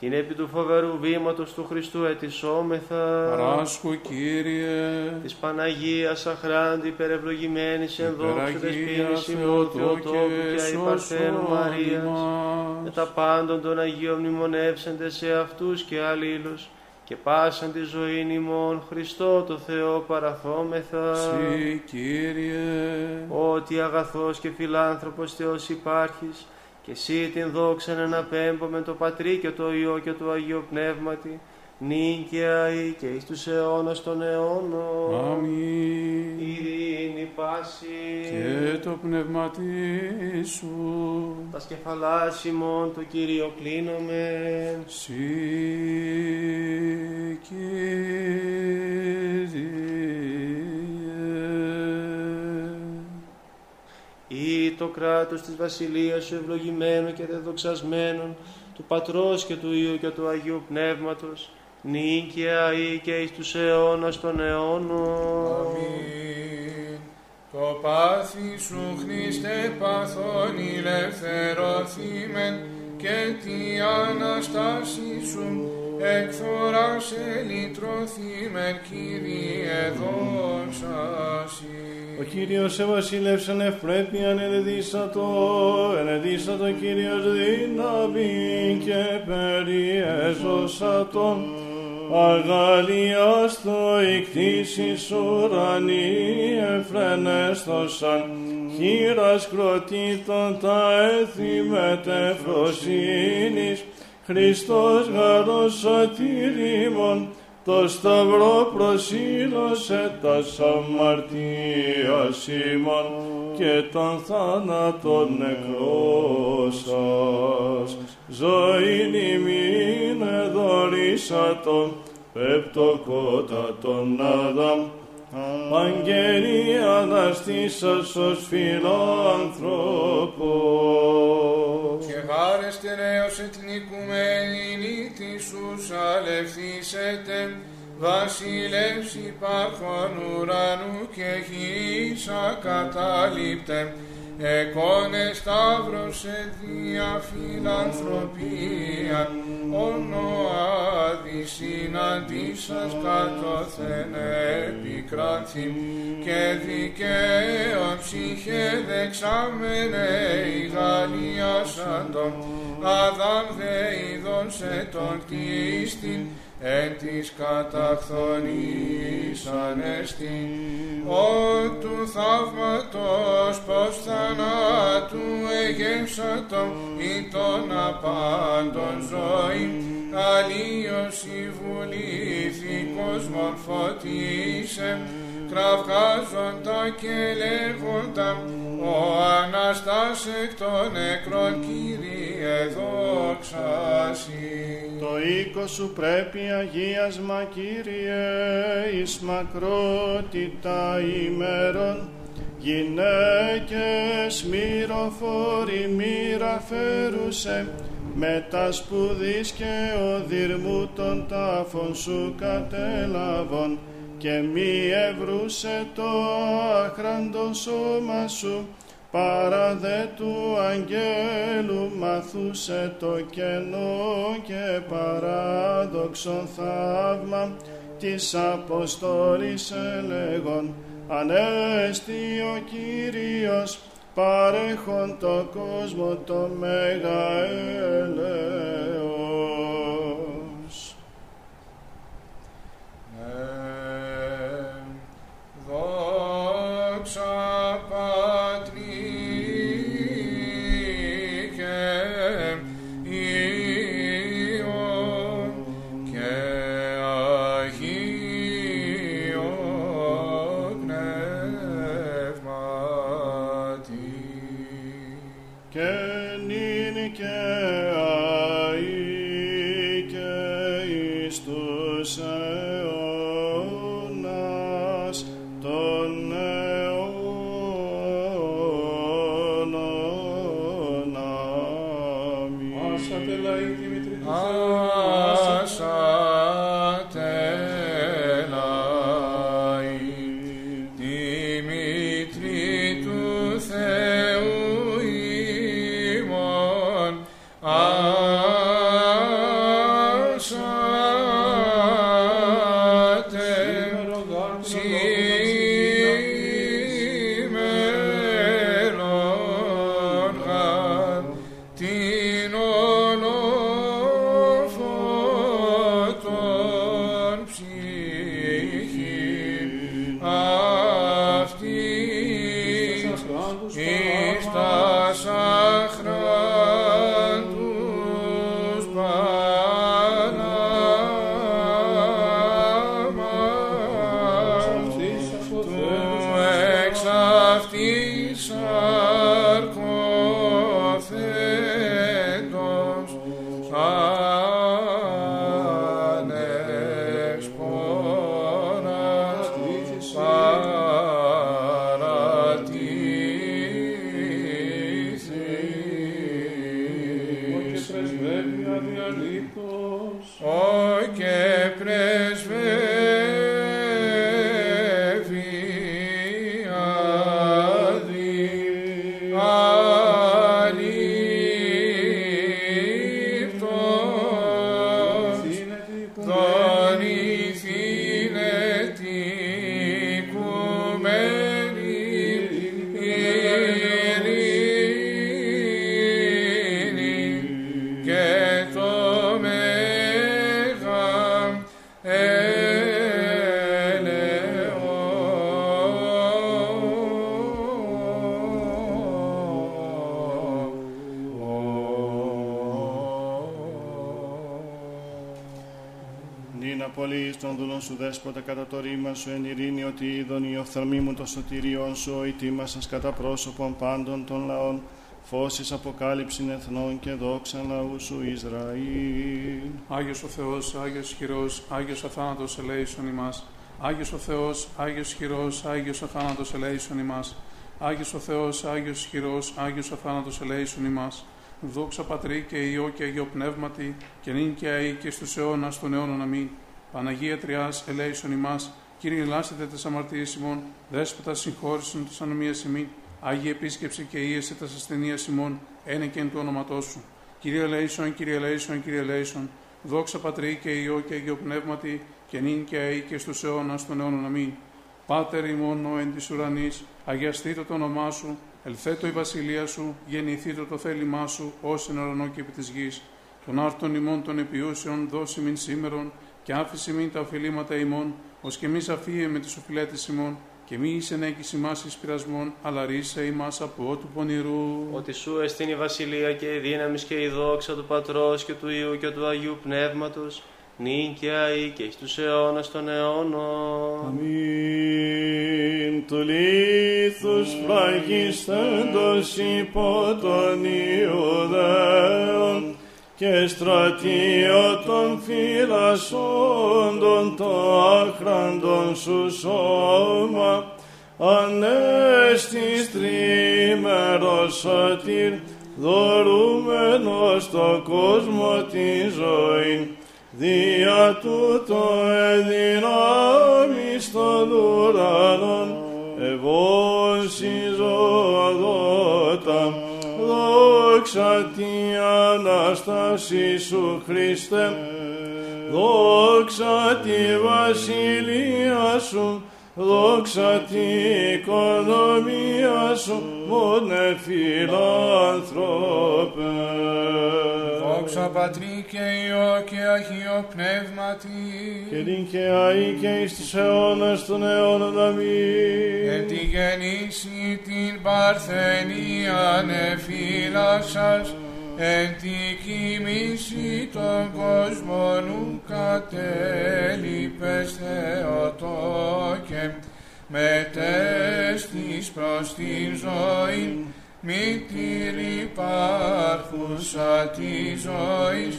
την επί του φοβερού βήματος του Χριστού ετισόμεθα. Ράσχο Κύριε. Της Παναγίας αχράντη υπερευλογημένης εν δόξου Υπεραγία δεσποίνης ημών Θεοτόκου Θεοτόκου και και σώσον αϊπαρθένου Μαρίας ημάς. και τα πάντων των Αγίων μνημονεύσαντε σε αυτούς και αλλήλους και πάσαν τη ζωή ημών Χριστό το Θεό παραθόμεθα. Συ Κύριε. ότι αγαθός και φιλάνθρωπος Θεός υπάρχεις και εσύ την δόξα να αναπέμπω με το Πατρί και το Υιό και το Αγίο Πνεύματι νίκαια ή και εις τους αιώνας των αιώνων Αμήν. ειρήνη πάση Και το πνεύμα σου. τα σκεφαλάς ημών το Κύριο κλείνομαι Συ Κύριε. ή το κράτος της βασιλείας σου ευλογημένου και δεδοξασμένων του Πατρός και του Υιού και του Αγίου Πνεύματος νίκαια ή και εις τους αιώνας των αιώνων Αμήν. Το πάθη σου Χριστέ παθών ηλευθερωθήμεν και τη Αναστάση σου εκθοράς ελυτρωθήμεν Κύριε δόξασι. Ο Κύριος εβασίλευσαν ευπρέπειαν ενεδίσατο, ενεδίσατο Κύριος δύναμη και περιέζωσατον. Αγαλίας το ικτήσεις ουρανοί εφρενέστοσαν, χείρας κροτήτων τα έθι μετεφροσύνης, Χριστός γαρός σωτήριμον, το σταυρό προσήλωσε τα αμαρτίας ημών και τον θάνατον νεκρός Ζωήν ημίν εδωρήσατον, πεπτοκότατον Αδάμ, Αγγέλη αναστήσας ως φιλάνθρωπος. Και χάρεστε νέος εθνικουμένη της ους αλευθύσετε, βασιλεύς υπάρχον ουρανού και γης ακατάληπτε, εκόνε σταύρος σε διαφιλανθρωπία, όνο άδη συναντήσας κατώθεν επικράτην, και δικαίων ψυχέ δεξάμενε η Γαλλία σαν τον Αδάμ δε είδων σε τον κτίστην, εν της καταχθονής ανεστήν. Ο του θαύματος πως θανάτου εγεύσατο ή των απάντων ζωή, αλλίωση βουλήθηκος μορφωτήσε, κραυγάζοντα και λέγοντα, ο Αναστάς εκ των νεκρών Κύριε δόξασι. Το οίκο σου πρέπει αγίασμα Κύριε εις μακρότητα ημέρων γυναίκες μυροφόροι μοίρα φέρουσε με τα σπουδής και οδυρμού των τάφων σου κατέλαβον και μη ευρούσε το άχραντο σώμα σου παρά δε του αγγέλου μαθούσε το κενό και παράδοξο θαύμα της Αποστόλης ελεγών Ανέστη ο Κύριος παρέχον το κόσμο το μέγα έλεος. Εις σου εν ειρήνη ότι είδον η οφθαλμή μου το σωτηριόν σου ο ετοίμασας κατά πρόσωπον πάντων των λαών φώσεις αποκάλυψην εθνών και δόξα λαού σου Ισραήλ. Άγιος ο Θεός, Άγιος ισχυρός, Άγιος αθάνατος ελέησον ημάς. Άγιος ο Θεός, Άγιος ισχυρός, Άγιος αθάνατος ελέησον ημάς. Άγιος ο Θεός, Άγιος ισχυρός, Άγιος αθάνατος ελέησον ημάς. Δόξα Πατρί και Υιό και Αγίο Πνεύματι, και νυν και αεί και στους αιώνας των αιώνων αμήν. Παναγία Τριάς, ελέησον ημάς. Κύριε, ελάσετε τες αμαρτίες ημών, δέσποτα συγχώρησον τες ανομίες ημών. Άγιε επίσκεψη και ίεση τες ασθενείας ημών, ένε και εν του όνοματός σου. Κύριε ελέησον, Κύριε ελέησον, Κύριε ελέησον. Δόξα Πατρί και Υιό και Αγίο Πνεύματι, και νυν και αεί και στους αιώνας των αιώνων αμήν. Πάτερ ημών ο εν της ουρανής, αγιαστήτω το όνομά σου, ελθέτω η βασιλεία σου, γεννηθήτω το θέλημά σου, ως εν ουρανό και επί της γης. Των άρτων ημών των επιούσεων δώσει μην σήμερον, και άφηση μην τα οφειλήματα ημών, ως και μη αφίε με τις οφειλέτες ημών, και μη εις ενέκης ημάς εις πειρασμών, αλλά ρίσε ημάς από ότου πονηρού. Ότι σου εστίν η βασιλεία και η δύναμη και η δόξα του Πατρός και του Υιού και του Αγίου Πνεύματος, νυν και αεί και εις τους αιώνας των αιώνων. Αμήν του λίθους φραγιστέντος υπό των Ιουδαίων και στρατείο των φυλασσόντων το άχραντον σου σώμα ανέστης τρίμερος σωτήρ δωρούμενος στο κόσμο τη ζωή. Δια τούτο εδυνάμεις των ουρανών ευώσιζοδότα δόξα τη Ανάσταση σου Χριστέ δόξα τη βασιλεία σου Δόξα την οικονομία σου, μόνε φιλάνθρωπε. Δόξα Πατρί και Υιό και Αγίο Πνεύματι. Και την και αή και εις τις αιώνας των αιώνων αμήν. Εν τη γεννήση την παρθενία εφύλαξας, εν τη κοιμήση των κόσμων ου κατέλειπες Θεοτόκε, μετέστης προς την ζωή, μήτηρ υπάρχουσα της ζωής,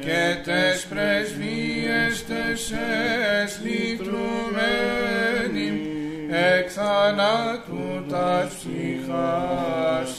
και τες πρεσβείες τες εσλητρουμένοι, εκ θανάτου τα ψυχάς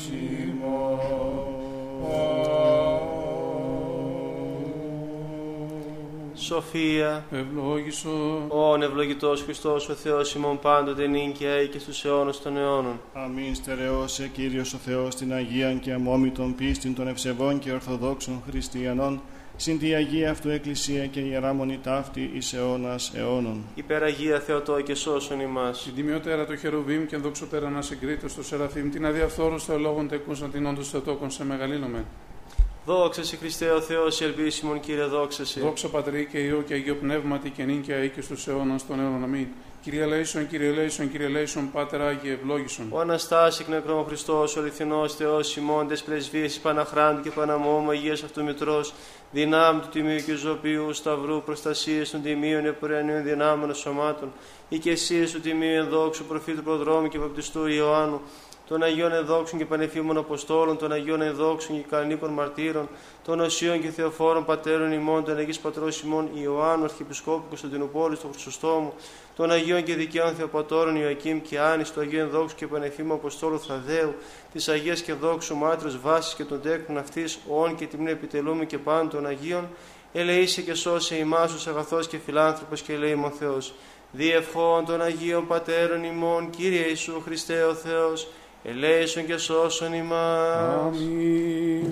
Σοφία, Ευλόγησο. όν ευλογητός Χριστός ο Θεός ημών πάντοτε νυν και αεί και στους αιώνας των αιώνων. Αμήν στερεώσε Κύριος ο Θεός την Αγίαν και αμόμητον πίστην των ευσεβών και ορθοδόξων χριστιανών, συν τη Αγία Αυτού Εκκλησία και Ιεράμονη ταύτη εις αιώνας αιώνων. Υπεραγία Θεοτό και σώσον ημάς. Την τιμιότερα το χερουβίμ και δόξωτερα να συγκρίτω στο Σεραφείμ, την αδιαφθόρου θεολόγων τεκούσαν την όντως Θεοτόκον σε μεγαλύνομαι. Δόξα σε Χριστέ ο Θεός, η ελπίσιμον Κύριε δόξα σε. Δόξα Πατρί και Υιό και Αγίο Πνεύματι και νύν και αεί και στους αιώνας των αιώνων. Αμήν. Κύριε Λέησον, Κύριε Λέησον, Κύριε Λέησον, Πάτερ Άγιε, ευλόγησον. Ο Αναστάσης εκ νεκρών Χριστός, ο αληθινός Θεός, ημώντες πρεσβείες Παναχράντου και Παναμόμου Αγίας Αυτού Μητρός, δυνάμει του Τιμίου και Ζωπίου, Σταυρού, προστασίες των Τιμίων Επουρανίων δυνάμεων σωμάτων, οικεσίες του Τιμίου Ενδόξου, Προφήτου Προδρόμου και Βαπτιστού Ιωάννου, των Αγίων Ενδόξων και Πανεφήμων Αποστόλων, των Αγίων Ενδόξων και Κανονίκων Μαρτύρων, των Οσίων και Θεοφόρων Πατέρων ημών, των Αγίων Πατρός ημών Ιωάννου, Αρχιεπισκόπου Κωνσταντινούπολης, του Χρυσοστόμου, των Αγίων και Δικαίων Θεοπατώρων Ιωακήμ και Άνης, του Αγίου Ενδόξου και Πανεφήμου Αποστόλου Θαδαίου, της Αγίας και Δόξου Μάτρος Βάσης και των τέκνων αυτής, όν και τιμήν επιτελούμε και πάντων των Αγίων, ελεήσε και σώσε ημάς ως αγαθός και φιλάνθρωπος και ελεήμων Θεός. Διευχών των Αγίων Πατέρων ημών, Κύριε Ιησού Χριστέ ο Θεός, ελέησον και σώσον ημάς. Αμήν.